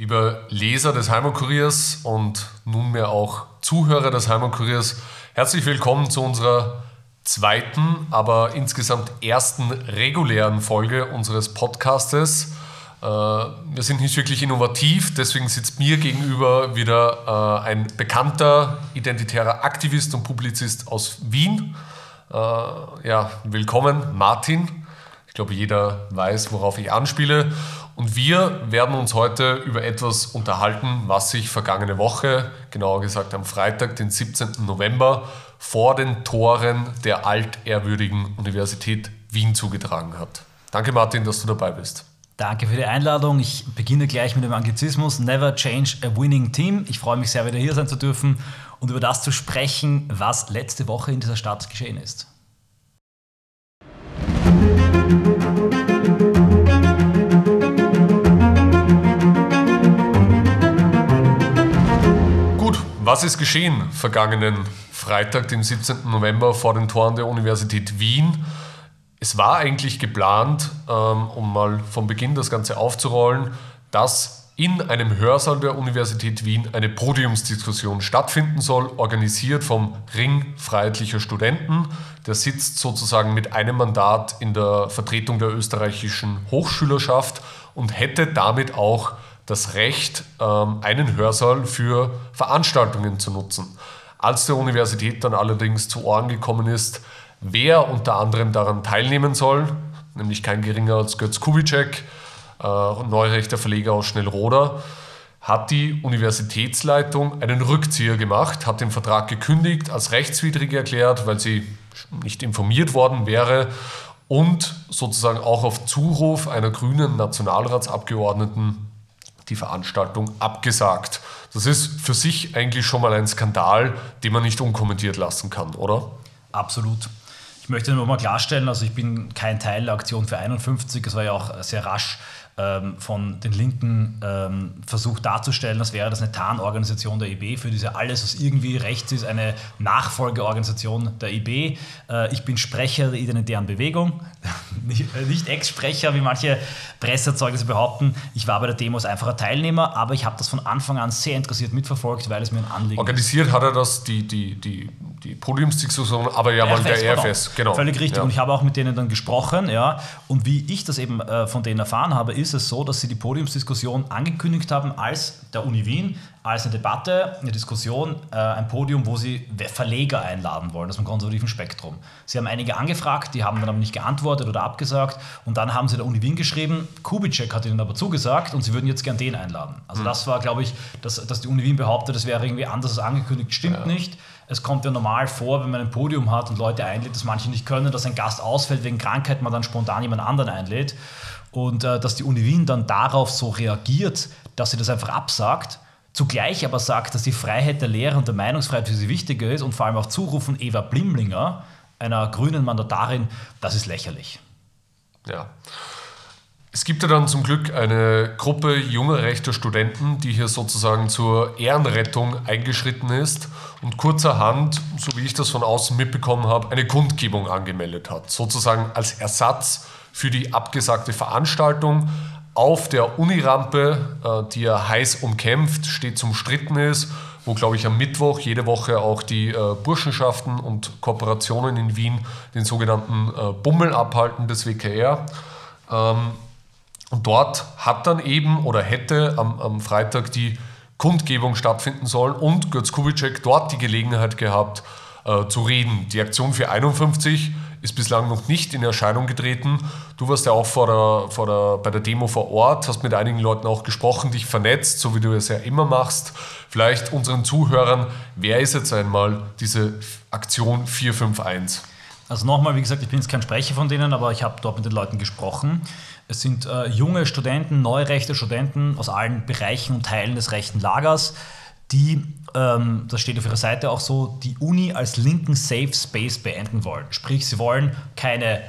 Liebe Leser des Heimatkuriers und nunmehr auch Zuhörer des Heimatkuriers, herzlich willkommen zu unserer zweiten, aber insgesamt ersten regulären Folge unseres Podcastes. Äh, wir sind nicht wirklich innovativ, deswegen sitzt mir gegenüber wieder äh, ein bekannter identitärer Aktivist und Publizist aus Wien. Äh, ja, willkommen, Martin. Ich glaube, jeder weiß, worauf ich anspiele. Und wir werden uns heute über etwas unterhalten, was sich vergangene Woche, genauer gesagt am Freitag, den 17. November, vor den Toren der altehrwürdigen Universität Wien zugetragen hat. Danke Martin, dass du dabei bist. Danke für die Einladung. Ich beginne gleich mit dem Anglizismus Never change a winning team. Ich freue mich sehr, wieder hier sein zu dürfen und über das zu sprechen, was letzte Woche in dieser Stadt geschehen ist. Was ist geschehen vergangenen Freitag, den 17. November vor den Toren der Universität Wien? Es war eigentlich geplant, ähm, um mal von Beginn das Ganze aufzurollen, dass in einem Hörsaal der Universität Wien eine Podiumsdiskussion stattfinden soll, organisiert vom Ring Freiheitlicher Studenten. Der sitzt sozusagen mit einem Mandat in der Vertretung der österreichischen Hochschülerschaft und hätte damit auch das Recht, ähm, einen Hörsaal für Veranstaltungen zu nutzen. Als der Universität dann allerdings zu Ohren gekommen ist, wer unter anderem daran teilnehmen soll, nämlich kein geringer als Götz Kubitschek, äh, neurechter Verleger aus Schnellroda, hat die Universitätsleitung einen Rückzieher gemacht, hat den Vertrag gekündigt, als rechtswidrig erklärt, weil sie nicht informiert worden wäre und sozusagen auch auf Zuruf einer grünen Nationalratsabgeordneten die Veranstaltung abgesagt. Das ist für sich eigentlich schon mal ein Skandal, den man nicht unkommentiert lassen kann, oder? Absolut. Ich möchte nur mal klarstellen, also ich bin kein Teil der Aktion für 51, es war ja auch sehr rasch von den Linken ähm, versucht darzustellen, als wäre das eine Tarnorganisation der IB, für diese alles, was irgendwie rechts ist, eine Nachfolgeorganisation der IB. Äh, ich bin Sprecher der Identitären Bewegung, nicht, äh, nicht Ex-Sprecher, wie manche Presseerzeugnisse behaupten. Ich war bei der Demo als einfacher Teilnehmer, aber ich habe das von Anfang an sehr interessiert mitverfolgt, weil es mir ein Anliegen Organisiert ist. hat er das, die, die, die, die Podiumsdiskussion, aber ja mal der RFS, genau. Völlig richtig. Ja. Und ich habe auch mit denen dann gesprochen, ja. Und wie ich das eben äh, von denen erfahren habe, ist es so, dass sie die Podiumsdiskussion angekündigt haben als der Uni Wien, als eine Debatte, eine Diskussion, äh, ein Podium, wo sie Verleger einladen wollen, aus dem konservativen Spektrum. Sie haben einige angefragt, die haben dann aber nicht geantwortet oder abgesagt. Und dann haben sie der Uni Wien geschrieben, Kubitschek hat ihnen aber zugesagt und sie würden jetzt gern den einladen. Also mhm. das war, glaube ich, dass, dass die Uni Wien behauptet, das wäre irgendwie anders als angekündigt, stimmt ja. nicht. Es kommt ja normal vor, wenn man ein Podium hat und Leute einlädt, dass manche nicht können, dass ein Gast ausfällt wegen Krankheit, man dann spontan jemand anderen einlädt. Und äh, dass die Uni Wien dann darauf so reagiert, dass sie das einfach absagt, zugleich aber sagt, dass die Freiheit der Lehre und der Meinungsfreiheit für sie wichtiger ist und vor allem auch zurufen Eva Blimlinger, einer grünen Mandatarin, das ist lächerlich. Ja. Es gibt ja dann zum Glück eine Gruppe junger rechter Studenten, die hier sozusagen zur Ehrenrettung eingeschritten ist und kurzerhand, so wie ich das von außen mitbekommen habe, eine Kundgebung angemeldet hat. Sozusagen als Ersatz für die abgesagte Veranstaltung auf der Unirampe, äh, die ja heiß umkämpft, stets umstritten ist, wo, glaube ich, am Mittwoch jede Woche auch die äh, Burschenschaften und Kooperationen in Wien den sogenannten äh, Bummel abhalten des WKR. Und dort hat dann eben oder hätte am, am Freitag die Kundgebung stattfinden sollen und Götz Kubitschek dort die Gelegenheit gehabt äh, zu reden. Die Aktion für 51 ist bislang noch nicht in Erscheinung getreten. Du warst ja auch vor der, vor der, bei der Demo vor Ort, hast mit einigen Leuten auch gesprochen, dich vernetzt, so wie du es ja immer machst. Vielleicht unseren Zuhörern, wer ist jetzt einmal diese Aktion 451? Also nochmal, wie gesagt, ich bin jetzt kein Sprecher von denen, aber ich habe dort mit den Leuten gesprochen. Es sind äh, junge Studenten, neurechte Studenten aus allen Bereichen und Teilen des rechten Lagers, die, ähm, das steht auf ihrer Seite auch so, die Uni als linken Safe Space beenden wollen. Sprich, sie wollen keine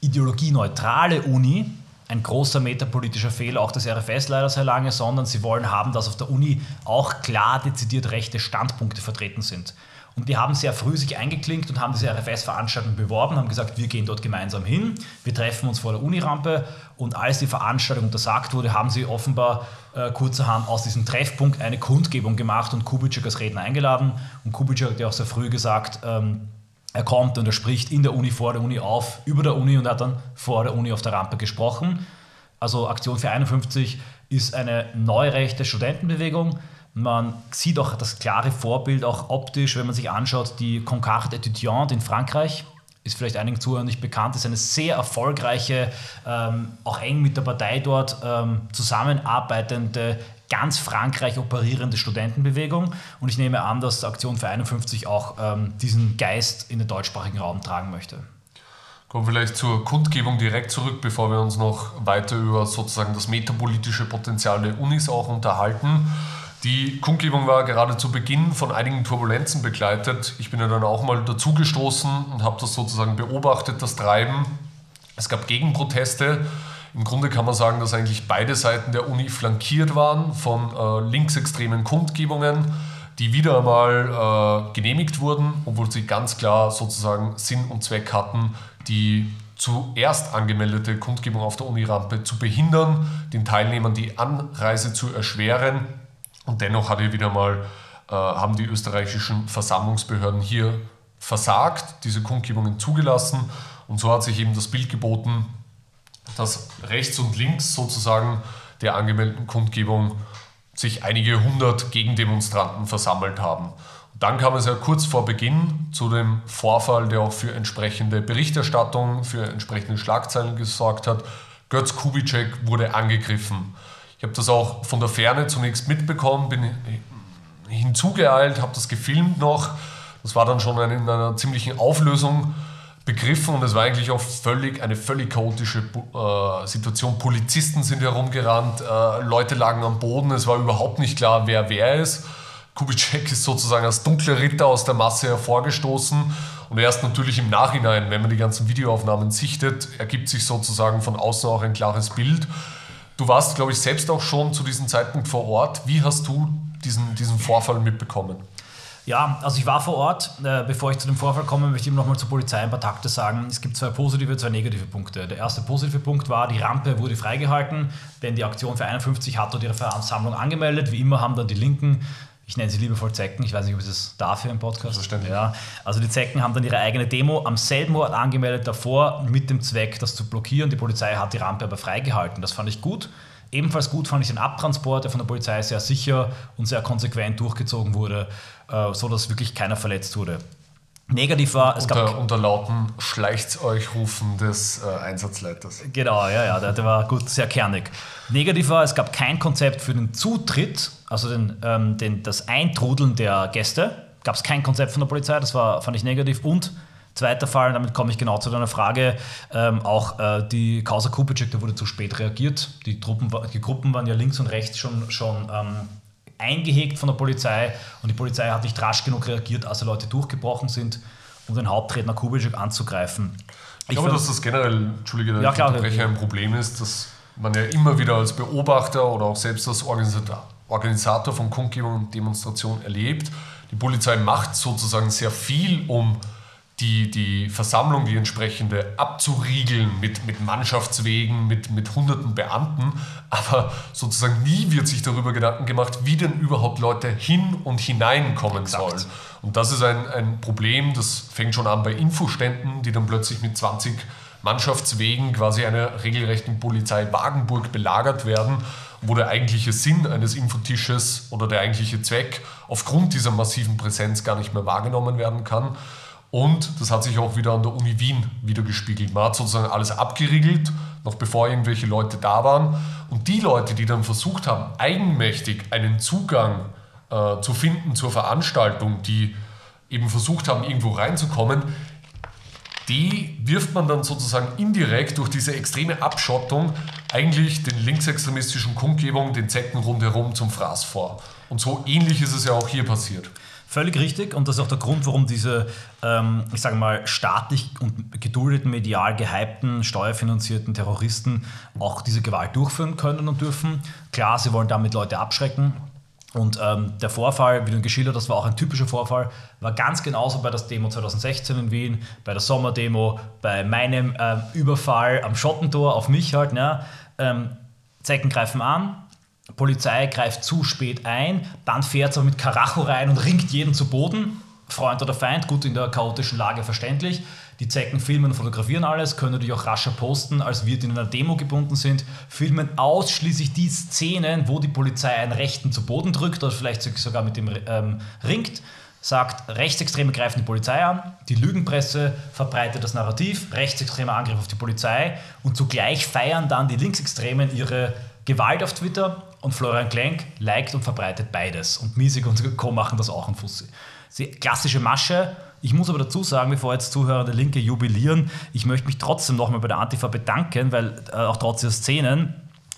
ideologieneutrale Uni, ein großer metapolitischer Fehler auch des RFS leider sehr lange, sondern sie wollen haben, dass auf der Uni auch klar dezidiert rechte Standpunkte vertreten sind. Und die haben sehr früh sich eingeklinkt und haben diese RFS-Veranstaltung beworben, haben gesagt, wir gehen dort gemeinsam hin, wir treffen uns vor der Unirampe. Und als die Veranstaltung untersagt wurde, haben sie offenbar äh, kurzerhand aus diesem Treffpunkt eine Kundgebung gemacht und Kubitschek als Redner eingeladen. Und Kubitschek hat ja auch sehr früh gesagt, ähm, er kommt und er spricht in der Uni, vor der Uni auf, über der Uni und hat dann vor der Uni auf der Rampe gesprochen. Also Aktion für 51 ist eine neurechte Studentenbewegung. Man sieht auch das klare Vorbild, auch optisch, wenn man sich anschaut, die Concorde Étudiante in Frankreich, ist vielleicht einigen Zuhörern nicht bekannt, ist eine sehr erfolgreiche, ähm, auch eng mit der Partei dort ähm, zusammenarbeitende, ganz Frankreich operierende Studentenbewegung. Und ich nehme an, dass Aktion für 51 auch ähm, diesen Geist in den deutschsprachigen Raum tragen möchte. Kommen wir vielleicht zur Kundgebung direkt zurück, bevor wir uns noch weiter über sozusagen das metapolitische Potenzial der Unis auch unterhalten. Die Kundgebung war gerade zu Beginn von einigen Turbulenzen begleitet. Ich bin ja dann auch mal dazugestoßen und habe das sozusagen beobachtet, das Treiben. Es gab Gegenproteste. Im Grunde kann man sagen, dass eigentlich beide Seiten der Uni flankiert waren von äh, linksextremen Kundgebungen, die wieder einmal äh, genehmigt wurden, obwohl sie ganz klar sozusagen Sinn und Zweck hatten, die zuerst angemeldete Kundgebung auf der Unirampe zu behindern, den Teilnehmern die Anreise zu erschweren und dennoch hat hier wieder mal, äh, haben die österreichischen Versammlungsbehörden hier versagt, diese Kundgebungen zugelassen. Und so hat sich eben das Bild geboten, dass rechts und links sozusagen der angemeldeten Kundgebung sich einige hundert Gegendemonstranten versammelt haben. Dann kam es ja kurz vor Beginn zu dem Vorfall, der auch für entsprechende Berichterstattung, für entsprechende Schlagzeilen gesorgt hat. Götz Kubitschek wurde angegriffen. Ich habe das auch von der Ferne zunächst mitbekommen, bin hinzugeeilt, habe das gefilmt noch. Das war dann schon in einer ziemlichen Auflösung begriffen und es war eigentlich auch völlig, eine völlig chaotische äh, Situation. Polizisten sind herumgerannt, äh, Leute lagen am Boden, es war überhaupt nicht klar, wer wer ist. Kubitschek ist sozusagen als dunkler Ritter aus der Masse hervorgestoßen und erst natürlich im Nachhinein, wenn man die ganzen Videoaufnahmen sichtet, ergibt sich sozusagen von außen auch ein klares Bild. Du warst, glaube ich, selbst auch schon zu diesem Zeitpunkt vor Ort. Wie hast du diesen, diesen Vorfall mitbekommen? Ja, also ich war vor Ort. Äh, bevor ich zu dem Vorfall komme, möchte ich nochmal zur Polizei ein paar Takte sagen. Es gibt zwei positive, zwei negative Punkte. Der erste positive Punkt war, die Rampe wurde freigehalten, denn die Aktion für 51 hat dort ihre Versammlung angemeldet. Wie immer haben dann die Linken ich nenne sie liebevoll Zecken, ich weiß nicht, ob ich das darf hier im Podcast. Verständlich. Ja, also die Zecken haben dann ihre eigene Demo am selben Ort angemeldet davor, mit dem Zweck, das zu blockieren. Die Polizei hat die Rampe aber freigehalten. Das fand ich gut. Ebenfalls gut fand ich den Abtransport, der von der Polizei sehr sicher und sehr konsequent durchgezogen wurde, äh, so dass wirklich keiner verletzt wurde. Negativ war, es unter, gab. Unter lauten Schleicht's euch rufen des äh, Einsatzleiters. Genau, ja, ja, der, der, war gut, sehr kernig. Negativ war, es gab kein Konzept für den Zutritt, also den, ähm, den, das Eintrudeln der Gäste. Gab es kein Konzept von der Polizei, das war, fand ich negativ. Und zweiter Fall, damit komme ich genau zu deiner Frage, ähm, auch äh, die Causa Kupicek, da wurde zu spät reagiert. Die, Truppen, die Gruppen waren ja links und rechts schon, schon ähm, eingehegt von der Polizei und die Polizei hat nicht rasch genug reagiert, als die Leute durchgebrochen sind, um den Hauptredner Kubitschek anzugreifen. Ich, glaube, dass das generell, Entschuldige, ja, klar, Unterbrecher ein Problem ist, dass man ja immer wieder als Beobachter oder auch selbst als Organisator, Organisator von Kundgebungen und Demonstrationen erlebt. Die Polizei macht sozusagen sehr viel, um die, die Versammlung, die entsprechende abzuriegeln mit, mit Mannschaftswegen, mit, mit hunderten Beamten. Aber sozusagen nie wird sich darüber Gedanken gemacht, wie denn überhaupt Leute hin und hineinkommen Exakt. sollen. Und das ist ein, ein Problem, das fängt schon an bei Infoständen, die dann plötzlich mit 20 Mannschaftswegen quasi einer regelrechten Polizei Wagenburg belagert werden, wo der eigentliche Sinn eines Infotisches oder der eigentliche Zweck aufgrund dieser massiven Präsenz gar nicht mehr wahrgenommen werden kann. Und das hat sich auch wieder an der Uni Wien wiedergespiegelt. Man hat sozusagen alles abgeriegelt, noch bevor irgendwelche Leute da waren. Und die Leute, die dann versucht haben, eigenmächtig einen Zugang äh, zu finden zur Veranstaltung, die eben versucht haben, irgendwo reinzukommen, die wirft man dann sozusagen indirekt durch diese extreme Abschottung eigentlich den linksextremistischen Kundgebungen, den Zecken rundherum zum Fraß vor. Und so ähnlich ist es ja auch hier passiert. Völlig richtig und das ist auch der Grund, warum diese, ähm, ich sage mal, staatlich und geduldeten, medial gehypten, steuerfinanzierten Terroristen auch diese Gewalt durchführen können und dürfen. Klar, sie wollen damit Leute abschrecken, Und ähm, der Vorfall, wie du ihn geschildert hast, war auch ein typischer Vorfall, war ganz genauso bei der Demo 2016 in Wien, bei der Sommerdemo, bei meinem ähm, Überfall am Schottentor auf mich halt. Ne? Ähm, Zecken greifen an, Polizei greift zu spät ein, dann fährt es mit Karacho rein und ringt jeden zu Boden. Freund oder Feind, gut in der chaotischen Lage verständlich. Die Zecken filmen und fotografieren alles, können natürlich auch rascher posten, als wir, die in einer Demo gebunden sind, filmen ausschließlich die Szenen, wo die Polizei einen Rechten zu Boden drückt oder vielleicht sogar mit dem ähm, ringt, sagt, Rechtsextreme greifen die Polizei an, die Lügenpresse verbreitet das Narrativ, rechtsextremer Angriff auf die Polizei und zugleich feiern dann die Linksextremen ihre Gewalt auf Twitter und Florian Klenk liked und verbreitet beides. Und Miesig und Co. machen das auch in Fussi. Die klassische Masche, ich muss aber dazu sagen, bevor jetzt Zuhörer der Linke jubilieren, ich möchte mich trotzdem nochmal bei der Antifa bedanken, weil äh, auch trotz der Szenen,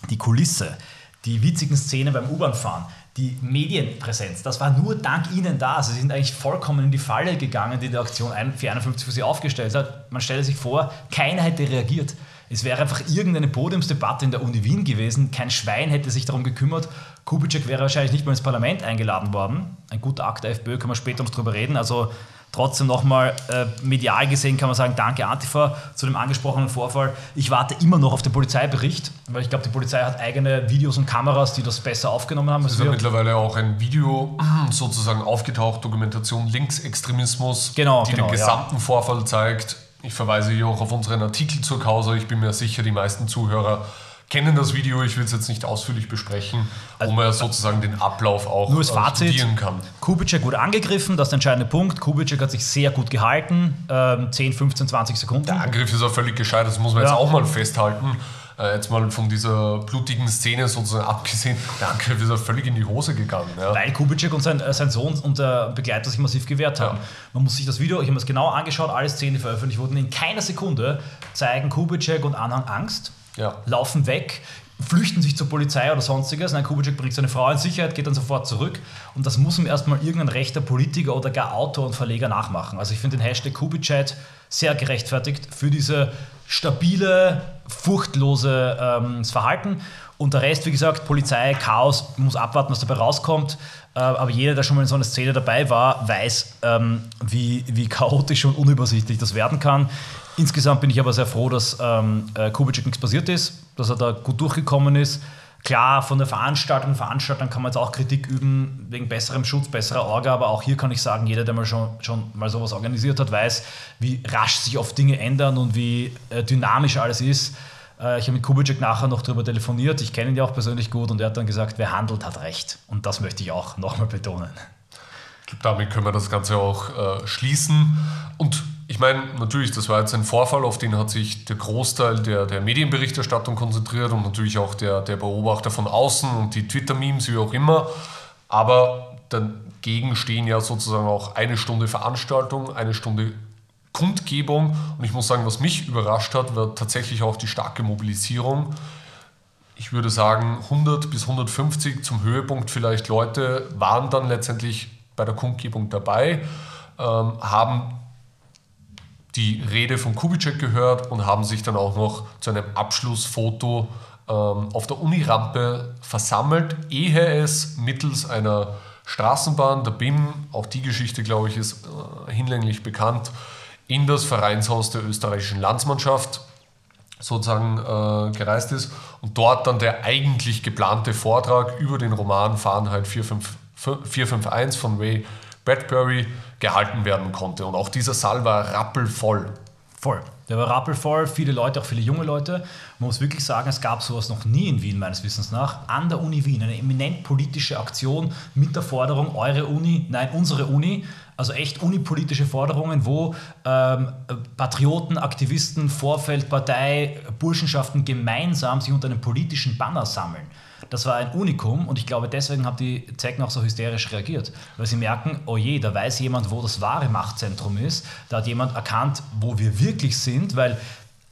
die Kulisse, die witzigen Szenen beim U-Bahn-Fahren, die Medienpräsenz, das war nur dank Ihnen da. Sie sind eigentlich vollkommen in die Falle gegangen, die die Aktion 451 für Sie aufgestellt hat. Man stelle sich vor, keiner hätte reagiert. Es wäre einfach irgendeine Podiumsdebatte in der Uni Wien gewesen. Kein Schwein hätte sich darum gekümmert. Kubitschek wäre wahrscheinlich nicht mal ins Parlament eingeladen worden. Ein guter Akt der FPÖ, können wir später noch drüber reden. Also Trotzdem nochmal äh, medial gesehen kann man sagen, danke Antifa zu dem angesprochenen Vorfall. Ich warte immer noch auf den Polizeibericht, weil ich glaube, die Polizei hat eigene Videos und Kameras, die das besser aufgenommen haben. Es ist ja mittlerweile auch ein Video sozusagen aufgetaucht, Dokumentation Linksextremismus, genau, die genau, den gesamten ja. Vorfall zeigt. Ich verweise hier auch auf unseren Artikel zur Causa. Ich bin mir sicher, die meisten Zuhörer kennen das Video, ich will es jetzt nicht ausführlich besprechen, wo man sozusagen den Ablauf auch Nur das Fazit, studieren kann. Kubitschek wurde angegriffen, das ist der entscheidende Punkt. Kubitschek hat sich sehr gut gehalten, ähm, 10, 15, 20 Sekunden. Der Angriff ist auch völlig gescheit, das muss man ja. jetzt auch mal festhalten. Äh, jetzt mal von dieser blutigen Szene sozusagen abgesehen, der Angriff ist auch völlig in die Hose gegangen. Ja. Weil Kubitschek und sein, äh, sein Sohn und der Begleiter sich massiv gewehrt haben. Ja. Man muss sich das Video, ich habe es genau angeschaut, alle Szenen, die veröffentlicht wurden, in keiner Sekunde zeigen Kubitschek und Anhang Angst ja. laufen weg, flüchten sich zur Polizei oder sonstiges. Nein, Kubitschek bringt seine Frau in Sicherheit, geht dann sofort zurück. Und das muss ihm erstmal irgendein rechter Politiker oder gar Autor und Verleger nachmachen. Also ich finde den Hashtag Kubitschek sehr gerechtfertigt für diese stabile, furchtlose ähm, Verhalten. Und der Rest, wie gesagt, Polizei, Chaos, muss abwarten, was dabei rauskommt. Äh, aber jeder, der schon mal in so einer Szene dabei war, weiß, ähm, wie, wie chaotisch und unübersichtlich das werden kann. Insgesamt bin ich aber sehr froh, dass ähm, äh, Kubitschek nichts passiert ist, dass er da gut durchgekommen ist. Klar, von der Veranstaltung, Veranstaltern kann man jetzt auch Kritik üben, wegen besserem Schutz, besserer Orga, aber auch hier kann ich sagen, jeder, der mal schon, schon mal sowas organisiert hat, weiß, wie rasch sich oft Dinge ändern und wie äh, dynamisch alles ist. Äh, ich habe mit Kubitschek nachher noch darüber telefoniert, ich kenne ihn ja auch persönlich gut und er hat dann gesagt, wer handelt, hat recht. Und das möchte ich auch nochmal betonen. Ich glaube, damit können wir das Ganze auch äh, schließen. Und ich meine, natürlich, das war jetzt ein Vorfall, auf den hat sich der Großteil der, der Medienberichterstattung konzentriert und natürlich auch der, der Beobachter von außen und die Twitter-Memes, wie auch immer. Aber dagegen stehen ja sozusagen auch eine Stunde Veranstaltung, eine Stunde Kundgebung. Und ich muss sagen, was mich überrascht hat, war tatsächlich auch die starke Mobilisierung. Ich würde sagen, 100 bis 150 zum Höhepunkt vielleicht Leute waren dann letztendlich bei der Kundgebung dabei, ähm, haben die Rede von Kubitschek gehört und haben sich dann auch noch zu einem Abschlussfoto ähm, auf der Unirampe versammelt, ehe es mittels einer Straßenbahn, der BIM, auch die Geschichte, glaube ich, ist äh, hinlänglich bekannt, in das Vereinshaus der österreichischen Landsmannschaft sozusagen äh, gereist ist und dort dann der eigentlich geplante Vortrag über den Roman Fahrenheit 451 von Ray Bradbury gehalten werden konnte. Und auch dieser Saal war rappelvoll. Voll. Der war rappelvoll, viele Leute, auch viele junge Leute. Man muss wirklich sagen, es gab sowas noch nie in Wien, meines Wissens nach. An der Uni Wien, eine eminent politische Aktion mit der Forderung, eure Uni, nein, unsere Uni, also echt unipolitische Forderungen, wo ähm, Patrioten, Aktivisten, Vorfeld, Partei, Burschenschaften gemeinsam sich unter einem politischen Banner sammeln. Das war ein Unikum und ich glaube, deswegen haben die Zecken auch so hysterisch reagiert, weil sie merken, oh je, da weiß jemand, wo das wahre Machtzentrum ist. Da hat jemand erkannt, wo wir wirklich sind, weil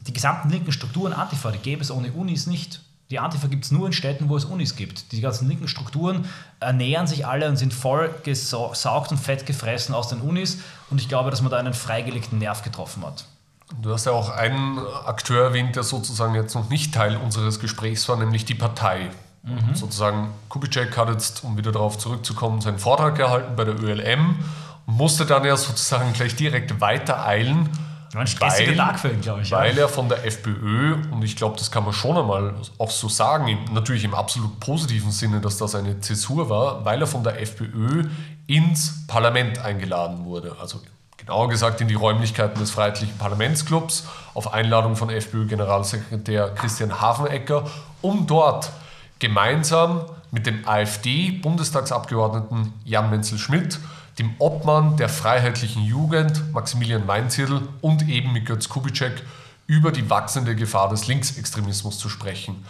die gesamten linken Strukturen Antifa, die gäbe es ohne Unis nicht. Die Antifa gibt es nur in Städten, wo es Unis gibt. Die ganzen linken Strukturen ernähren sich alle und sind voll gesaugt und fett gefressen aus den Unis. Und ich glaube, dass man da einen freigelegten Nerv getroffen hat. Du hast ja auch einen Akteur erwähnt, der sozusagen jetzt noch nicht Teil unseres Gesprächs war, nämlich die Partei. Mhm. Sozusagen, Kubitschek hat jetzt, um wieder darauf zurückzukommen, seinen Vortrag gehalten bei der ÖLM und musste dann ja sozusagen gleich direkt weitereilen. War ein stressiger Tag für ihn, glaube ich. Weil ja. er von der FPÖ, und ich glaube, das kann man schon einmal auch so sagen, natürlich im absolut positiven Sinne, dass das eine Zäsur war, weil er von der FPÖ ins Parlament eingeladen wurde. Also genauer gesagt in die Räumlichkeiten des Freiheitlichen Parlamentsclubs auf Einladung von FPÖ-Generalsekretär Christian Hafenecker, um dort gemeinsam mit dem AfD-Bundestagsabgeordneten Jan Menzel-Schmidt, dem Obmann der Freiheitlichen Jugend Maximilian Weinzierl und eben mit Götz Kubitschek über die wachsende Gefahr des Linksextremismus zu sprechen.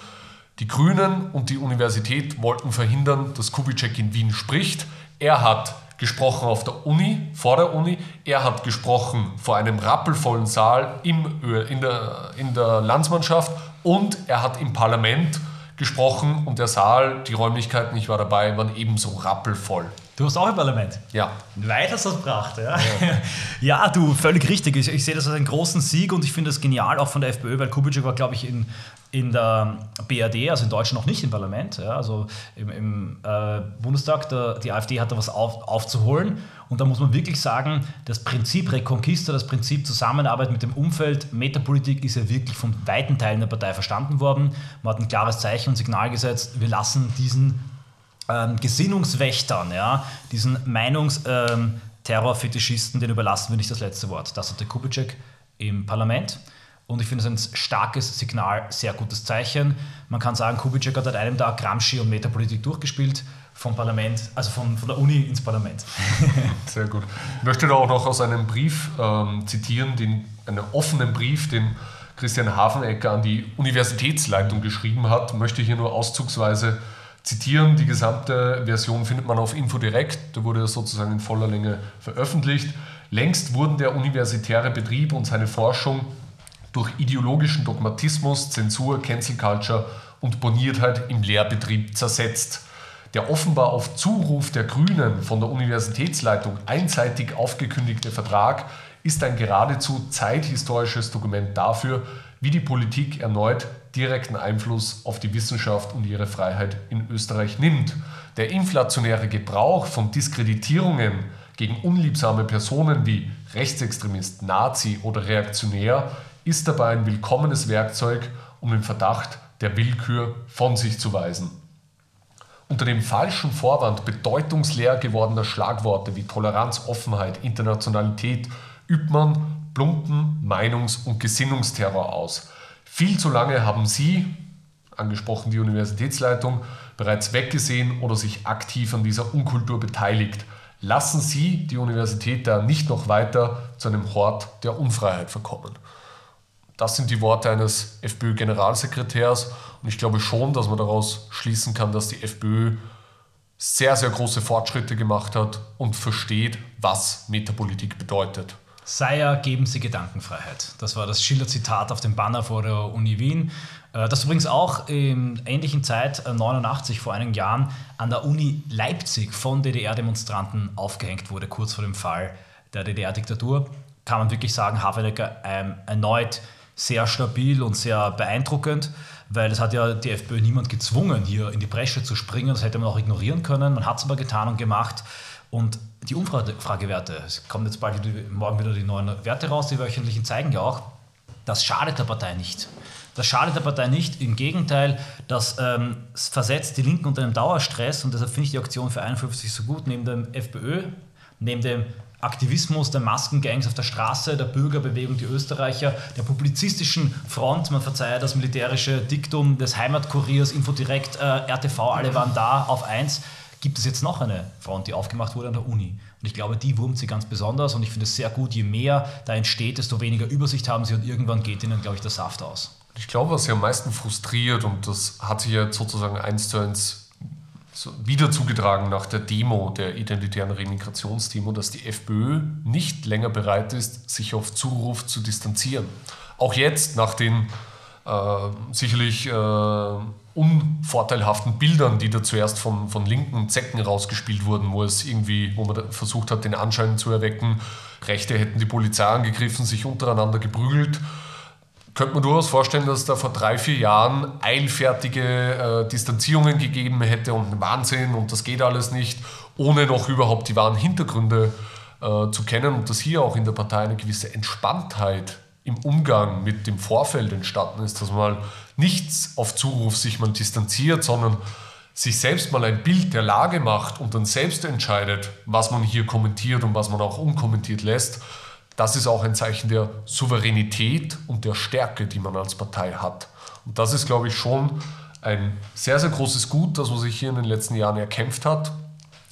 Die Grünen und die Universität wollten verhindern, dass Kubitschek in Wien spricht. Er hat gesprochen auf der Uni, vor der Uni. Er hat gesprochen vor einem rappelvollen Saal im, in, der, in der Landsmannschaft und er hat im Parlament gesprochen und der Saal, die Räumlichkeiten, ich war dabei, waren ebenso rappelvoll. Du hast auch im Parlament. Ja. Weit hast du das gebracht, ja. Ja, ja du, völlig richtig. Ich, ich, sehe das als einen großen Sieg und ich finde das genial, auch von der FPÖ, weil Kubitschek war, glaube ich, in, in der BRD, also in Deutschland noch nicht im Parlament, ja, also im, im äh, Bundestag. Der, die AfD hat da was auf, aufzuholen. Und da muss man wirklich sagen, das Prinzip Reconquista, das Prinzip Zusammenarbeit mit dem Umfeld, Metapolitik ist ja wirklich von weiten Teilen der Partei verstanden worden. Man hat ein klares Zeichen und Signal gesetzt, wir lassen diesen ähm, Gesinnungswächtern, ja, diesen Meinungsterrorfetischisten, ähm, den überlassen wir nicht das letzte Wort. Das hat der Kubitschek im Parlament. Und ich finde es ein starkes Signal, sehr gutes Zeichen. Man kann sagen, Kubitschek hat an einem Tag Gramsci und Metapolitik durchgespielt, vom Parlament, also von, von der Uni ins Parlament. Sehr gut. Ich möchte da auch noch aus einem Brief ähm, zitieren, den, einen offenen Brief, den Christian Hafenecker an die Universitätsleitung geschrieben hat. Möchte hier nur auszugsweise zitieren. Die gesamte Version findet man auf Infodirect, da wurde es sozusagen in voller Länge veröffentlicht. Längst wurden der universitäre Betrieb und seine Forschung durch ideologischen Dogmatismus, Zensur, Cancel Culture und Boniertheit im Lehrbetrieb zersetzt. Der offenbar auf Zuruf der Grünen von der Universitätsleitung einseitig aufgekündigte Vertrag ist ein geradezu zeithistorisches Dokument dafür, wie die Politik erneut direkten Einfluss auf die Wissenschaft und ihre Freiheit in Österreich nimmt. Der inflationäre Gebrauch von Diskreditierungen gegen unliebsame Personen wie Rechtsextremist, Nazi oder Reaktionär ist dabei ein willkommenes Werkzeug, um den Verdacht der Willkür von sich zu weisen. Unter dem falschen Vorwand bedeutungsleer gewordener Schlagworte wie Toleranz, Offenheit, Internationalität übt man plumpen Meinungs- und Gesinnungsterror aus. Viel zu lange haben Sie, angesprochen die Universitätsleitung, bereits weggesehen oder sich aktiv an dieser Unkultur beteiligt. Lassen Sie die Universität da nicht noch weiter zu einem Hort der Unfreiheit verkommen. Das sind die Worte eines FPÖ-Generalsekretärs und ich glaube schon, dass man daraus schließen kann, dass die FPÖ sehr, sehr große Fortschritte gemacht hat und versteht, was Metapolitik bedeutet. Seier, geben Sie Gedankenfreiheit. Das war das Schiller-Zitat auf dem Banner vor der Uni Wien. Äh, das übrigens auch in ähnlichen Zeit, 89, äh, vor einigen Jahren, an der Uni Leipzig von DDR-Demonstranten aufgehängt wurde, kurz vor dem Fall der DDR-Diktatur. Kann man wirklich sagen, Havenecker ähm, erneut sehr stabil und sehr beeindruckend, weil es hat ja die FPÖ niemand gezwungen, hier in die Bresche zu springen. Das hätte man auch ignorieren können. Man hat es aber getan und gemacht. Und die Umfragewerte, es kommen jetzt bald morgen wieder die neuen Werte raus, die wöchentlichen zeigen ja auch, das schadet der Partei nicht. Das schadet der Partei nicht, im Gegenteil, das ähm, versetzt die Linken unter einem Dauerstress und deshalb finde ich die Aktion für 51 so gut, neben dem FPÖ, neben dem Aktivismus der Maskengangs auf der Straße, der Bürgerbewegung, die Österreicher, der publizistischen Front, man verzeihe das militärische Diktum des Heimatkuriers, Infodirekt, äh, RTV, alle waren da auf eins gibt es jetzt noch eine Front, die aufgemacht wurde an der Uni. Und ich glaube, die wurmt sie ganz besonders und ich finde es sehr gut, je mehr da entsteht, desto weniger Übersicht haben sie und irgendwann geht ihnen, glaube ich, der Saft aus. Ich glaube, was sie am meisten frustriert und das hat sich jetzt sozusagen eins zu eins wieder zugetragen nach der Demo, der identitären Remigrationsdemo, dass die FPÖ nicht länger bereit ist, sich auf Zuruf zu distanzieren. Auch jetzt nach den äh, sicherlich äh, unvorteilhaften Bildern, die da zuerst von, von linken Zecken rausgespielt wurden, wo es irgendwie, wo man versucht hat, den Anschein zu erwecken, Rechte hätten die Polizei angegriffen, sich untereinander geprügelt. könnte mir durchaus vorstellen, dass es da vor drei, vier Jahren eilfertige äh, Distanzierungen gegeben hätte und Wahnsinn und das geht alles nicht, ohne noch überhaupt die wahren Hintergründe äh, zu kennen und dass hier auch in der Partei eine gewisse Entspanntheit im Umgang mit dem Vorfeld entstanden ist, dass man nichts auf Zuruf sich mal distanziert, sondern sich selbst mal ein Bild der Lage macht und dann selbst entscheidet, was man hier kommentiert und was man auch unkommentiert lässt, das ist auch ein Zeichen der Souveränität und der Stärke, die man als Partei hat. Und das ist, glaube ich, schon ein sehr, sehr großes Gut, das man sich hier in den letzten Jahren erkämpft hat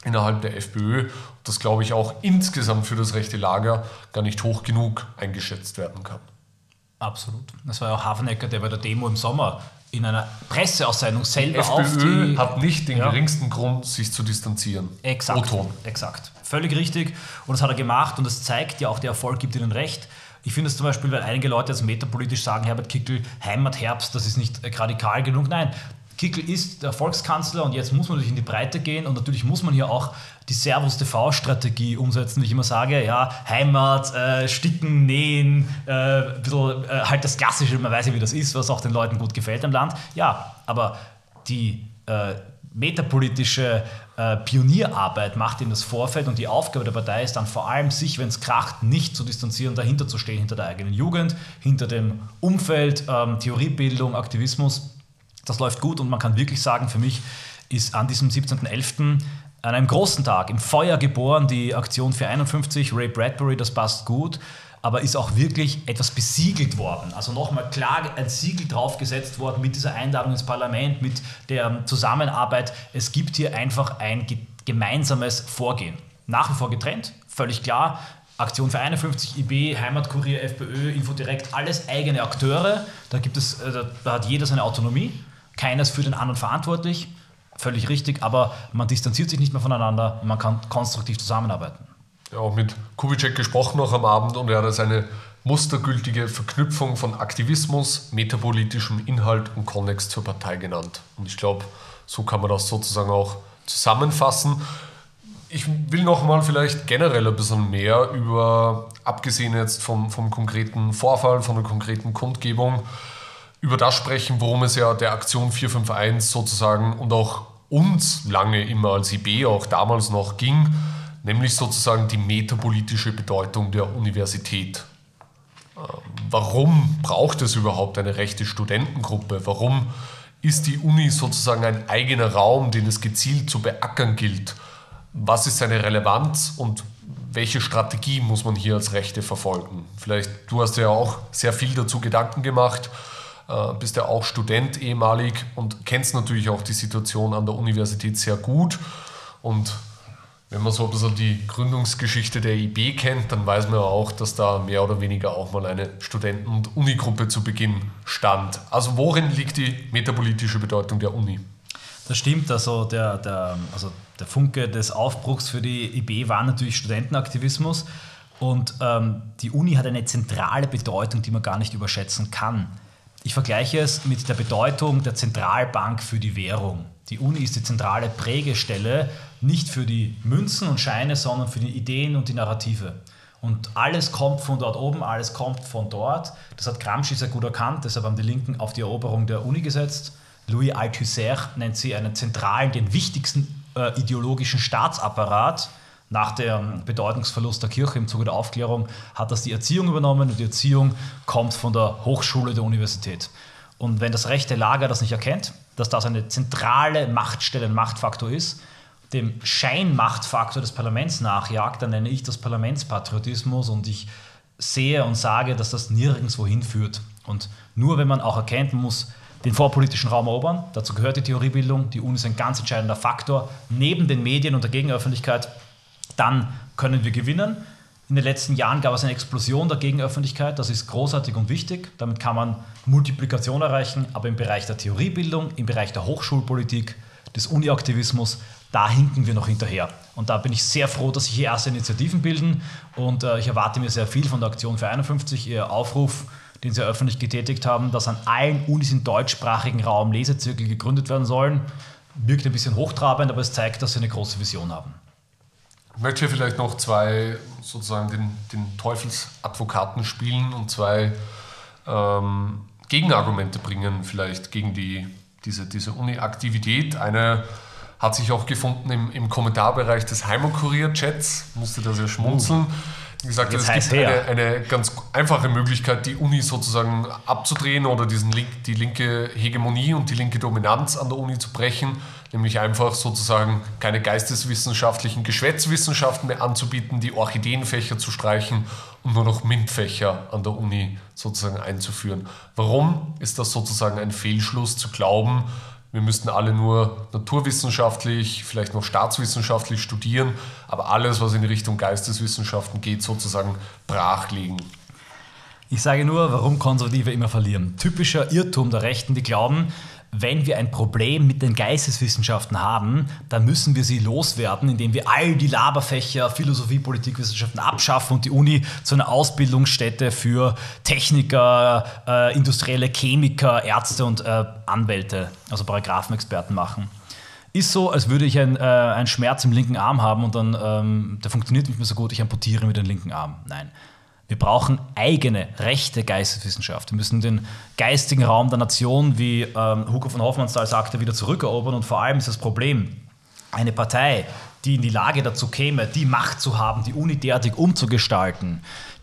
innerhalb der FPÖ, das glaube ich auch insgesamt für das rechte Lager gar nicht hoch genug eingeschätzt werden kann. Absolut. Das war ja auch Hafenecker, der bei der Demo im Sommer in einer Presseaussendung selber die auf die... hat nicht den ja. geringsten Grund, sich zu distanzieren. Exakt. Exakt. Völlig richtig. Und das hat er gemacht und das zeigt ja auch, der Erfolg gibt ihnen recht. Ich finde es zum Beispiel, weil einige Leute jetzt metapolitisch sagen, Herbert Kickel, Heimatherbst, das ist nicht radikal genug. Nein, Kickel ist der Volkskanzler und jetzt muss man natürlich in die Breite gehen und natürlich muss man hier auch die Servus-TV-Strategie umsetzen, wie ich immer sage, ja, Heimat, äh, Sticken, Nähen, äh, bisschen, äh, halt das Klassische, man weiß ja, wie das ist, was auch den Leuten gut gefällt im Land. Ja, aber die äh, metapolitische äh, Pionierarbeit macht eben das Vorfeld und die Aufgabe der Partei ist dann vor allem, sich, wenn es kracht, nicht zu distanzieren, dahinter zu stehen, hinter der eigenen Jugend, hinter dem Umfeld, ähm, Theoriebildung, Aktivismus das läuft gut und man kann wirklich sagen, für mich ist an diesem 17.11. an einem großen Tag im Feuer geboren, die Aktion 451, Ray Bradbury, das passt gut, aber ist auch wirklich etwas besiegelt worden. Also nochmal klar ein Siegel draufgesetzt worden mit dieser Einladung ins Parlament, mit der Zusammenarbeit. Es gibt hier einfach ein gemeinsames Vorgehen. Nach wie vor getrennt, völlig klar. Aktion für 51, IB, Heimatkurier, FPÖ, Infodirekt, alles eigene Akteure. Da, gibt es, äh, da hat jeder seine Autonomie. Keines für den anderen verantwortlich, völlig richtig, aber man distanziert sich nicht mehr voneinander und man kann konstruktiv zusammenarbeiten. Ja, auch mit Kubitschek gesprochen noch am Abend und er hat es eine mustergültige Verknüpfung von Aktivismus, metapolitischem Inhalt und Konnex zur Partei genannt. Und ich glaube, so kann man das sozusagen auch zusammenfassen. Ich will noch mal vielleicht generell ein bisschen mehr über, abgesehen jetzt vom, vom konkreten Vorfall, von der konkreten Kundgebung, über das sprechen, worum es ja der Aktion 451 sozusagen und auch uns lange immer als IB auch damals noch ging, nämlich sozusagen die metapolitische Bedeutung der Universität. Ähm, warum braucht es überhaupt eine rechte Studentengruppe? Warum ist die Uni sozusagen ein eigener Raum, den es gezielt zu beackern gilt? Was ist seine Relevanz und welche Strategie muss man hier als Rechte verfolgen? Vielleicht, du hast ja auch sehr viel dazu Gedanken gemacht äh, bist ja auch Student ehemalig und kennst natürlich auch die Situation an der Universität sehr gut. Und wenn man so ein bisschen die Gründungsgeschichte der IB kennt, dann weiß man auch, dass da mehr oder weniger auch mal eine Studenten- und Unigruppe zu Beginn stand. Also worin liegt die metapolitische Bedeutung der Uni? Das stimmt, also der, der, also der Funke des Aufbruchs für die IB war natürlich Studentenaktivismus. Und ähm, die Uni hat eine zentrale Bedeutung, die man gar nicht überschätzen kann. Ich vergleiche es mit der Bedeutung der Zentralbank für die Währung. Die Uni ist die zentrale Prägestelle, nicht für die Münzen und Scheine, sondern für die Ideen und die Narrative. Und alles kommt von dort oben, alles kommt von dort. Das hat Gramsci sehr gut erkannt, deshalb haben die Linken auf die Eroberung der Uni gesetzt. Louis Althusser nennt sie einen zentralen, den wichtigsten äh, ideologischen Staatsapparat nach dem Bedeutungsverlust der Kirche im Zuge der Aufklärung hat das die Erziehung übernommen und die Erziehung kommt von der Hochschule der Universität. Und wenn das rechte Lager das nicht erkennt, dass das eine zentrale Machtstelle, ein Machtfaktor ist, dem Scheinmachtfaktor des Parlaments nachjagt, dann nenne ich das Parlamentspatriotismus und ich sehe und sage, dass das nirgendwo hinführt. Und nur wenn man auch erkennt, man muss den vorpolitischen Raum erobern, dazu gehört die Theoriebildung, die Uni ist ein ganz entscheidender Faktor, neben den Medien und der Gegenöffentlichkeit dann können wir gewinnen. In den letzten Jahren gab es eine Explosion der Gegenöffentlichkeit, das ist großartig und wichtig. Damit kann man Multiplikation erreichen, aber im Bereich der Theoriebildung, im Bereich der Hochschulpolitik, des Uniaktivismus, da hinken wir noch hinterher. Und da bin ich sehr froh, dass sich hier erste Initiativen bilden und äh, ich erwarte mir sehr viel von der Aktion für 51, ihr Aufruf, den sie öffentlich getätigt haben, dass an allen Unis im deutschsprachigen Raum Lesezirkel gegründet werden sollen. Wirkt ein bisschen hochtrabend, aber es zeigt, dass sie eine große Vision haben. Ich möchte hier vielleicht noch zwei, sozusagen den, den Teufelsadvokaten spielen und zwei ähm, Gegenargumente bringen, vielleicht gegen die, diese, diese Uni-Aktivität. Eine hat sich auch gefunden im, im Kommentarbereich des Heimatkurier-Chats, musste da sehr schmunzeln. Uh. Wie gesagt, es gibt eine, eine, ganz einfache Möglichkeit, die Uni sozusagen abzudrehen oder diesen Link, die linke Hegemonie und die linke Dominanz an der Uni zu brechen, nämlich einfach sozusagen keine geisteswissenschaftlichen Geschwätzwissenschaften mehr anzubieten, die Orchideenfächer zu streichen und nur noch MINT-Fächer an der Uni sozusagen einzuführen. Warum ist das sozusagen ein Fehlschluss zu glauben, wir müssten alle nur naturwissenschaftlich, vielleicht noch staatswissenschaftlich studieren, aber alles, was in Richtung Geisteswissenschaften geht, sozusagen brachlegen. Ich sage nur, warum Konservative immer verlieren. Typischer Irrtum der Rechten, die glauben, wenn wir ein Problem mit den Geisteswissenschaften haben, dann müssen wir sie loswerden, indem wir all die Laberfächer Philosophie, Politikwissenschaften abschaffen und die Uni zu einer Ausbildungsstätte für Techniker, äh, industrielle Chemiker, Ärzte und äh, Anwälte, also Paragraphenexperten machen. Ist so, als würde ich ein, äh, einen Schmerz im linken Arm haben und dann, ähm, der funktioniert nicht mehr so gut, ich amputiere mit dem linken Arm. Nein. Wir brauchen eigene, rechte Geisteswissenschaft. Wir müssen den geistigen Raum der Nation, wie ähm, Hugo von Hoffmannsthal sagte, wieder zurückerobern. Und vor allem ist das Problem, eine Partei, die in die Lage dazu käme, die Macht zu haben, die Uni derartig umzugestalten,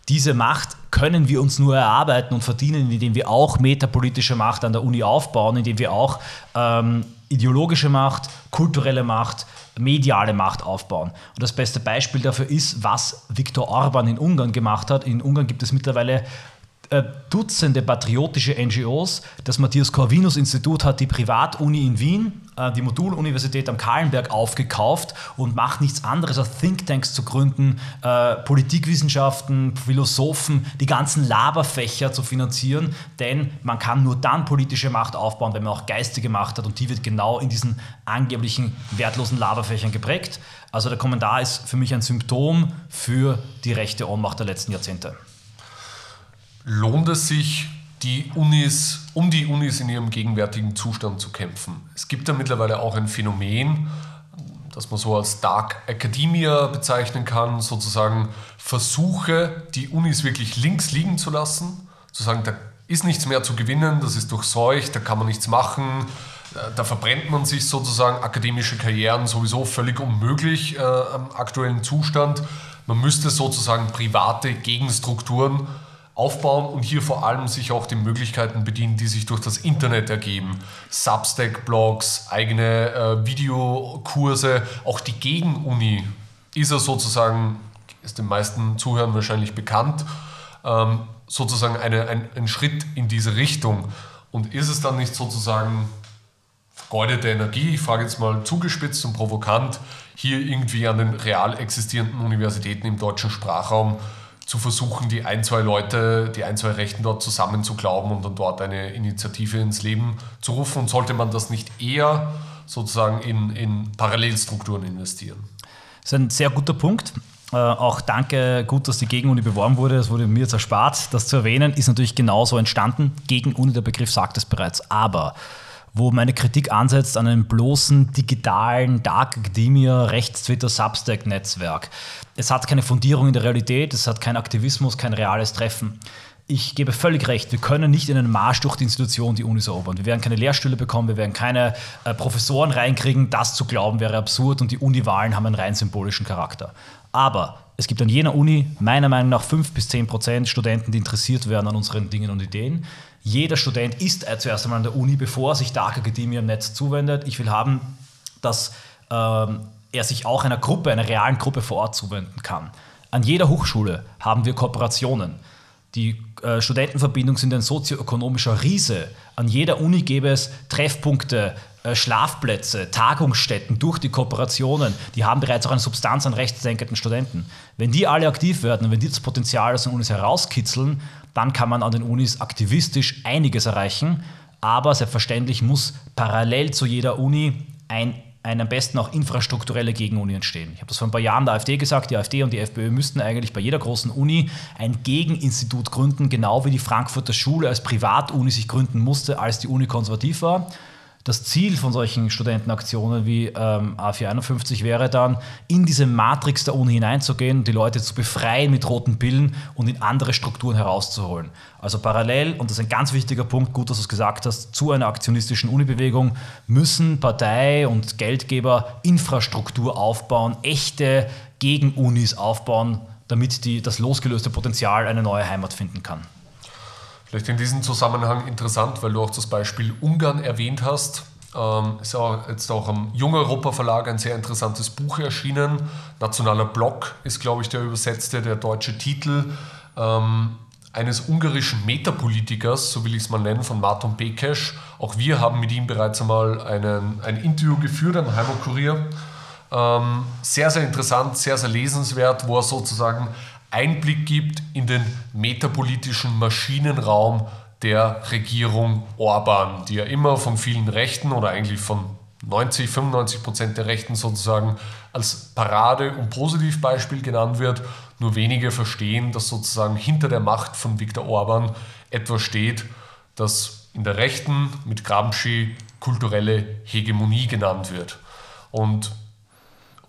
diese Macht können wir uns nur erarbeiten und verdienen, indem wir auch metapolitische Macht an der Uni aufbauen, indem wir auch ähm, ideologische Macht, kulturelle Macht, mediale Macht aufbauen. Und das beste Beispiel dafür ist, was Viktor Orban in Ungarn gemacht hat. In Ungarn gibt es mittlerweile Dutzende patriotische NGOs. Das Matthias Corvinus Institut hat die Privatuni in Wien, äh, die Moduluniversität am Kahlenberg aufgekauft und macht nichts anderes als Thinktanks zu gründen, äh, Politikwissenschaften, Philosophen, die ganzen Laberfächer zu finanzieren, denn man kann nur dann politische Macht aufbauen, wenn man auch geistige Macht hat und die wird genau in diesen angeblichen wertlosen Laberfächern geprägt. Also der Kommentar ist für mich ein Symptom für die rechte Ohnmacht der letzten Jahrzehnte lohnt es sich, die Unis, um die Unis in ihrem gegenwärtigen Zustand zu kämpfen. Es gibt ja mittlerweile auch ein Phänomen, das man so als Dark Academia bezeichnen kann, sozusagen Versuche, die Unis wirklich links liegen zu lassen, zu sagen, da ist nichts mehr zu gewinnen, das ist durchseucht, da kann man nichts machen, da verbrennt man sich sozusagen akademische Karrieren sowieso völlig unmöglich äh, am aktuellen Zustand. Man müsste sozusagen private Gegenstrukturen aufbauen und hier vor allem sich auch die Möglichkeiten bedienen, die sich durch das Internet ergeben. Substack-Blogs, eigene äh, Videokurse, auch die Gegenuni ist ja sozusagen, ist den meisten Zuhörern wahrscheinlich bekannt, ähm, sozusagen eine, ein, ein Schritt in diese Richtung. Und ist es dann nicht sozusagen vergeudete Energie, ich frage jetzt mal zugespitzt und provokant, hier irgendwie an den real existierenden Universitäten im deutschen Sprachraum zu versuchen, die ein, zwei Leute, die ein, zwei Rechten dort zusammenzuklauben und dann dort eine Initiative ins Leben zu rufen? Und sollte man das nicht eher sozusagen in, in Parallelstrukturen investieren? Das ist ein sehr guter Punkt. Äh, auch danke, gut, dass die Gegenuni beworben wurde. Das wurde mir jetzt erspart. Das zu erwähnen, ist natürlich genauso entstanden. Gegenuni, der Begriff sagt es bereits. Aber wo meine Kritik ansetzt an einem bloßen digitalen Dark Academia Rechts-Twitter Substack-Netzwerk. Es hat keine Fundierung in der Realität, es hat keinen Aktivismus, kein reales Treffen. Ich gebe völlig recht, wir können nicht in einen Marsch durch die Institution die Unis erobern. Wir werden keine Lehrstühle bekommen, wir werden keine äh, Professoren reinkriegen. Das zu glauben wäre absurd und die Uniwahlen haben einen rein symbolischen Charakter. Aber es gibt an jener Uni meiner Meinung nach 5 bis 10 Prozent Studenten, die interessiert werden an unseren Dingen und Ideen. Jeder Student ist zuerst einmal an der Uni, bevor er sich Dark Academia im Netz zuwendet. Ich will haben, dass ähm, er sich auch einer Gruppe, einer realen Gruppe vor Ort zuwenden kann. An jeder Hochschule haben wir Kooperationen. Die äh, Studentenverbindungen sind ein sozioökonomischer Riese. An jeder Uni gäbe es Treffpunkte, äh, Schlafplätze, Tagungsstätten durch die Kooperationen. Die haben bereits auch eine Substanz an rechtsdenkenden Studenten. Wenn die alle aktiv werden und wenn die das Potenzial aus den Unis herauskitzeln, dann kann man an den Unis aktivistisch einiges erreichen. Aber selbstverständlich muss parallel zu jeder Uni ein, ein am besten auch infrastrukturelle Gegenuni entstehen. Ich habe das vor ein paar Jahren der AfD gesagt, die AfD und die FPÖ müssten eigentlich bei jeder großen Uni ein Gegeninstitut gründen, genau wie die Frankfurter Schule als Privatuni sich gründen musste, als die Uni konservativ war. Das Ziel von solchen Studentenaktionen wie ähm, A451 wäre dann, in diese Matrix der Uni hineinzugehen, die Leute zu befreien mit roten Pillen und in andere Strukturen herauszuholen. Also parallel, und das ist ein ganz wichtiger Punkt, gut, dass du es gesagt hast, zu einer aktionistischen Unibewegung müssen Partei und Geldgeber Infrastruktur aufbauen, echte Gegenunis aufbauen, damit die, das losgelöste Potenzial eine neue Heimat finden kann. Vielleicht in diesem Zusammenhang interessant, weil du auch das Beispiel Ungarn erwähnt hast. Ähm, ist auch jetzt auch am Jung Europa Verlag ein sehr interessantes Buch erschienen. Nationaler Block ist, glaube ich, der übersetzte, der deutsche Titel ähm, eines ungarischen Metapolitikers, so will ich es mal nennen, von Martin Bekes. Auch wir haben mit ihm bereits einmal einen, ein Interview geführt am Heimatkurier. Ähm, sehr, sehr interessant, sehr, sehr lesenswert, wo er sozusagen Einblick gibt in den metapolitischen Maschinenraum der Regierung Orban, die ja immer von vielen Rechten oder eigentlich von 90, 95 Prozent der Rechten sozusagen als Parade- und Positivbeispiel genannt wird. Nur wenige verstehen, dass sozusagen hinter der Macht von Viktor Orban etwas steht, das in der Rechten mit Gramsci kulturelle Hegemonie genannt wird. Und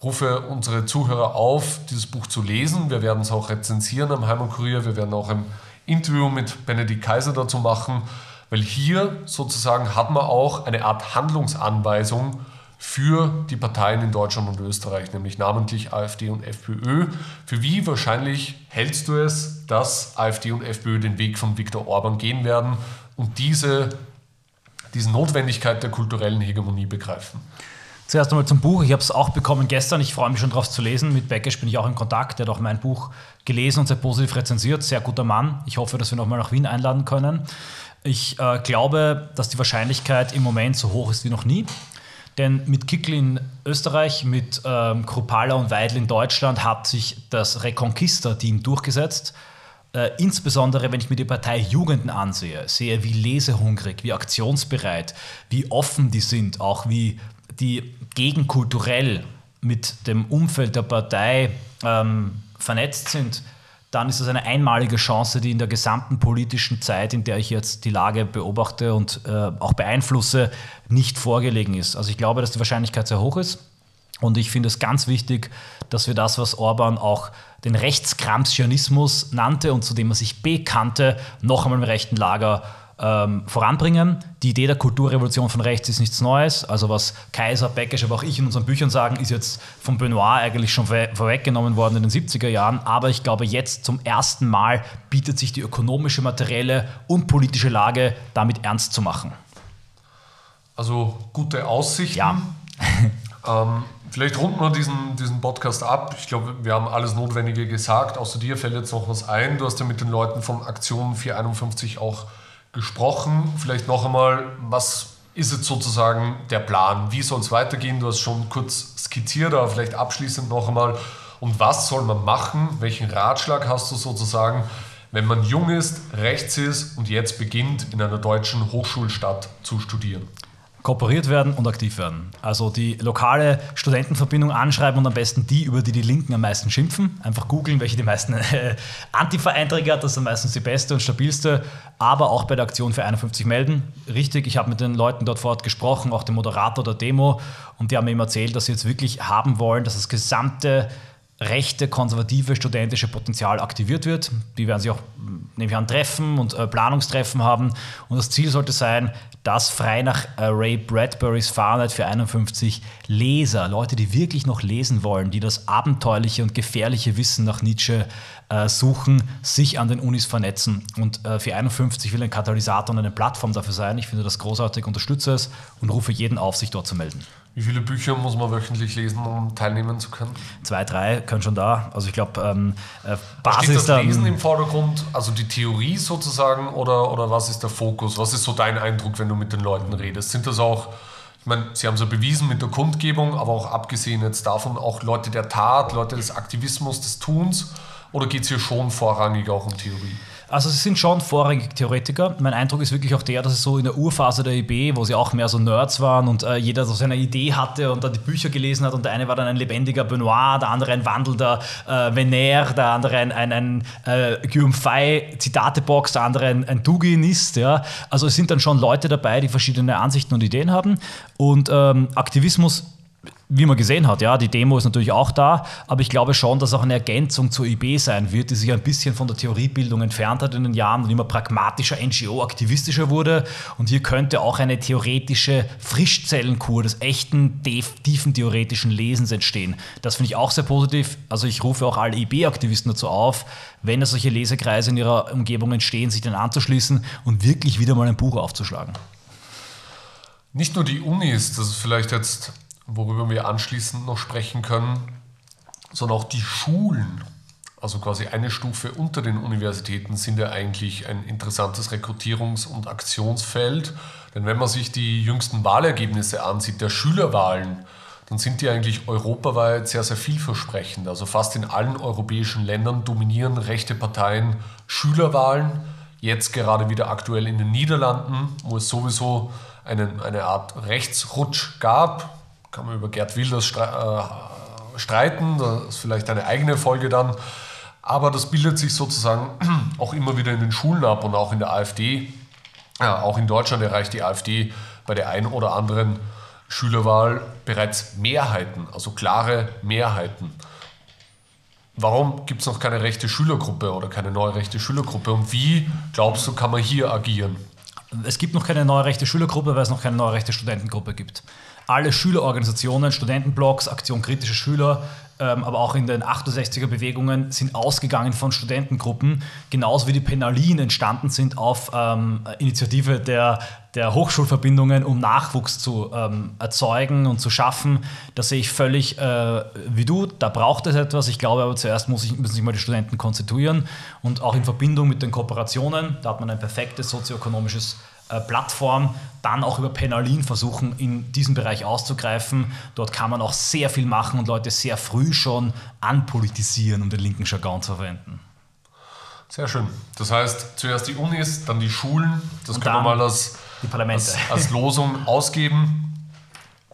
rufe unsere Zuhörer auf, dieses Buch zu lesen. Wir werden es auch rezensieren am Heim Kurier. Wir werden auch ein Interview mit Benedikt Kaiser dazu machen, weil hier sozusagen hat man auch eine Art Handlungsanweisung für die Parteien in Deutschland und Österreich, nämlich namentlich AfD und FPÖ. Für wie wahrscheinlich hältst du es, dass AfD und FPÖ den Weg von Viktor Orban gehen werden und diese, diese Notwendigkeit der kulturellen Hegemonie begreifen? Zuerst einmal zum Buch. Ich habe es auch bekommen gestern. Ich freue mich schon darauf zu lesen. Mit Beckesch bin ich auch in Kontakt. Der hat auch mein Buch gelesen und sehr positiv rezensiert. Sehr guter Mann. Ich hoffe, dass wir nochmal nach Wien einladen können. Ich äh, glaube, dass die Wahrscheinlichkeit im Moment so hoch ist wie noch nie. Denn mit Kickl in Österreich, mit ähm, Krupala und Weidel in Deutschland hat sich das Reconquista-Team durchgesetzt. Äh, insbesondere, wenn ich mir die Partei Jugenden ansehe, sehe, wie lesehungrig, wie aktionsbereit, wie offen die sind, auch wie die gegenkulturell mit dem Umfeld der Partei ähm, vernetzt sind, dann ist das eine einmalige Chance, die in der gesamten politischen Zeit, in der ich jetzt die Lage beobachte und äh, auch beeinflusse, nicht vorgelegen ist. Also ich glaube, dass die Wahrscheinlichkeit sehr hoch ist. Und ich finde es ganz wichtig, dass wir das, was Orban auch den Rechtskramschianismus nannte und zu dem er sich bekannte, noch einmal im rechten Lager ähm, voranbringen. Die Idee der Kulturrevolution von rechts ist nichts Neues. Also was Kaiser, Beckisch, aber auch ich in unseren Büchern sagen, ist jetzt von Benoit eigentlich schon vorweggenommen worden in den 70er Jahren. Aber ich glaube, jetzt zum ersten Mal bietet sich die ökonomische, materielle und politische Lage damit ernst zu machen. Also gute Aussichten. Ja. ähm, vielleicht runden wir diesen, diesen Podcast ab. Ich glaube, wir haben alles Notwendige gesagt. Außer dir fällt jetzt noch was ein. Du hast ja mit den Leuten von Aktion 451 auch gesprochen. Vielleicht noch einmal, was ist jetzt sozusagen der Plan? Wie soll es weitergehen? Du hast schon kurz skizziert, aber vielleicht abschließend noch einmal. Und was soll man machen? Welchen Ratschlag hast du sozusagen, wenn man jung ist, rechts ist und jetzt beginnt, in einer deutschen Hochschulstadt zu studieren? Kooperiert werden und aktiv werden. Also die lokale Studentenverbindung anschreiben und am besten die, über die die Linken am meisten schimpfen. Einfach googeln, welche die meisten äh, Antifa-Einträge hat. Das ist meistens die beste und stabilste. Aber auch bei der Aktion für 51 melden. Richtig, ich habe mit den Leuten dort vor Ort gesprochen, auch dem Moderator der Demo. Und die haben mir eben erzählt, dass sie jetzt wirklich haben wollen, dass das gesamte rechte, konservative, studentische Potenzial aktiviert wird. Die werden sich auch, nehme ich an, Treffen und äh, Planungstreffen haben. Und das Ziel sollte sein, dass frei nach äh, Ray Bradburys Fahrenheit für 51 Leser, Leute, die wirklich noch lesen wollen, die das abenteuerliche und gefährliche Wissen nach Nietzsche äh, suchen, sich an den Unis vernetzen. Und äh, für 51 will ein Katalysator und eine Plattform dafür sein. Ich finde das großartig, unterstütze es und rufe jeden auf, sich dort zu melden. Wie viele Bücher muss man wöchentlich lesen, um teilnehmen zu können? Zwei, drei können schon da. Also ich glaube, ähm, äh, Basis Steht das dann, Lesen im Vordergrund, also die Theorie sozusagen, oder, oder was ist der Fokus? Was ist so dein Eindruck, wenn du mit den Leuten redest? Sind das auch, ich meine, sie haben es ja bewiesen mit der Kundgebung, aber auch abgesehen jetzt davon auch Leute der Tat, Leute des Aktivismus, des Tuns? Oder geht es hier schon vorrangig auch um Theorie? Also sie sind schon vorrangig Theoretiker. Mein Eindruck ist wirklich auch der, dass es so in der Urphase der IB, wo sie auch mehr so Nerds waren und äh, jeder so seine Idee hatte und dann die Bücher gelesen hat und der eine war dann ein lebendiger Benoit, der andere ein wandelnder äh, Vener, der andere ein, ein, ein äh, Guillaume Fay Zitatebox, der andere ein, ein Duginist. Ja. Also es sind dann schon Leute dabei, die verschiedene Ansichten und Ideen haben und ähm, Aktivismus wie man gesehen hat, ja, die Demo ist natürlich auch da, aber ich glaube schon, dass auch eine Ergänzung zur IB sein wird, die sich ein bisschen von der Theoriebildung entfernt hat in den Jahren und immer pragmatischer, NGO-aktivistischer wurde. Und hier könnte auch eine theoretische Frischzellenkur des echten, tiefen theoretischen Lesens entstehen. Das finde ich auch sehr positiv. Also ich rufe auch alle IB-Aktivisten dazu auf, wenn es solche Lesekreise in ihrer Umgebung entstehen, sich dann anzuschließen und wirklich wieder mal ein Buch aufzuschlagen. Nicht nur die Unis, das ist vielleicht jetzt worüber wir anschließend noch sprechen können, sondern auch die Schulen, also quasi eine Stufe unter den Universitäten, sind ja eigentlich ein interessantes Rekrutierungs- und Aktionsfeld. Denn wenn man sich die jüngsten Wahlergebnisse ansieht, der Schülerwahlen, dann sind die eigentlich europaweit sehr, sehr vielversprechend. Also fast in allen europäischen Ländern dominieren rechte Parteien Schülerwahlen. Jetzt gerade wieder aktuell in den Niederlanden, wo es sowieso einen, eine Art Rechtsrutsch gab kann man über Gerd Wilders äh, streiten, das ist vielleicht eine eigene Folge dann. Aber das bildet sich sozusagen auch immer wieder in den Schulen ab und auch in der AfD. Ja, auch in Deutschland erreicht die AfD bei der einen oder anderen Schülerwahl bereits Mehrheiten, also klare Mehrheiten. Warum gibt es noch keine rechte Schülergruppe oder keine neue rechte Schülergruppe? Und wie, glaubst du, kann man hier agieren? Es gibt noch keine neue rechte Schülergruppe, weil es noch keine neue rechte Studentengruppe gibt alle Schülerorganisationen, Studentenblocks, Aktion kritische Schüler, ähm, aber auch in den 68er Bewegungen sind ausgegangen von Studentengruppen, genauso wie die Penalien entstanden sind auf ähm, Initiative der, der Hochschulverbindungen, um Nachwuchs zu ähm, erzeugen und zu schaffen. Das sehe ich völlig äh, wie du. Da braucht es etwas. Ich glaube aber zuerst muss ich, müssen sich mal die Studenten konstituieren und auch in Verbindung mit den Kooperationen. Da hat man ein perfektes sozioökonomisches Plattform dann auch über Penalin versuchen, in diesen Bereich auszugreifen. Dort kann man auch sehr viel machen und Leute sehr früh schon anpolitisieren, um den linken Jargon zu verwenden. Sehr schön. Das heißt, zuerst die Unis, dann die Schulen. Das und können wir mal als, als, als Losung ausgeben.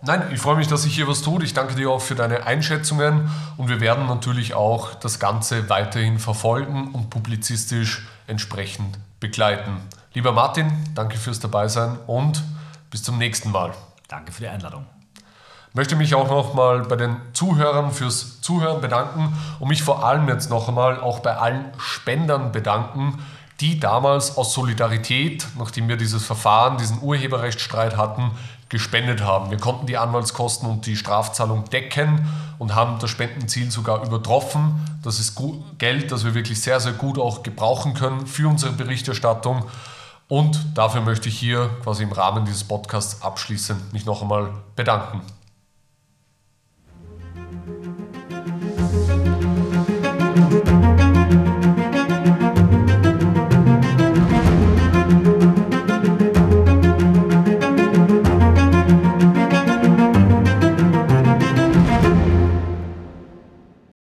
Nein, ich freue mich, dass sich hier was tut. Ich danke dir auch für deine Einschätzungen und wir werden natürlich auch das Ganze weiterhin verfolgen und publizistisch entsprechend begleiten. Lieber Martin, danke fürs Dabeisein und bis zum nächsten Mal. Danke für die Einladung. Ich möchte mich auch noch mal bei den Zuhörern fürs Zuhören bedanken und mich vor allem jetzt noch einmal auch bei allen Spendern bedanken, die damals aus Solidarität, nachdem wir dieses Verfahren, diesen Urheberrechtsstreit hatten, gespendet haben. Wir konnten die Anwaltskosten und die Strafzahlung decken und haben das Spendenziel sogar übertroffen. Das ist Geld, das wir wirklich sehr, sehr gut auch gebrauchen können für unsere Berichterstattung. Und dafür möchte ich hier quasi im Rahmen dieses Podcasts abschließend mich noch einmal bedanken.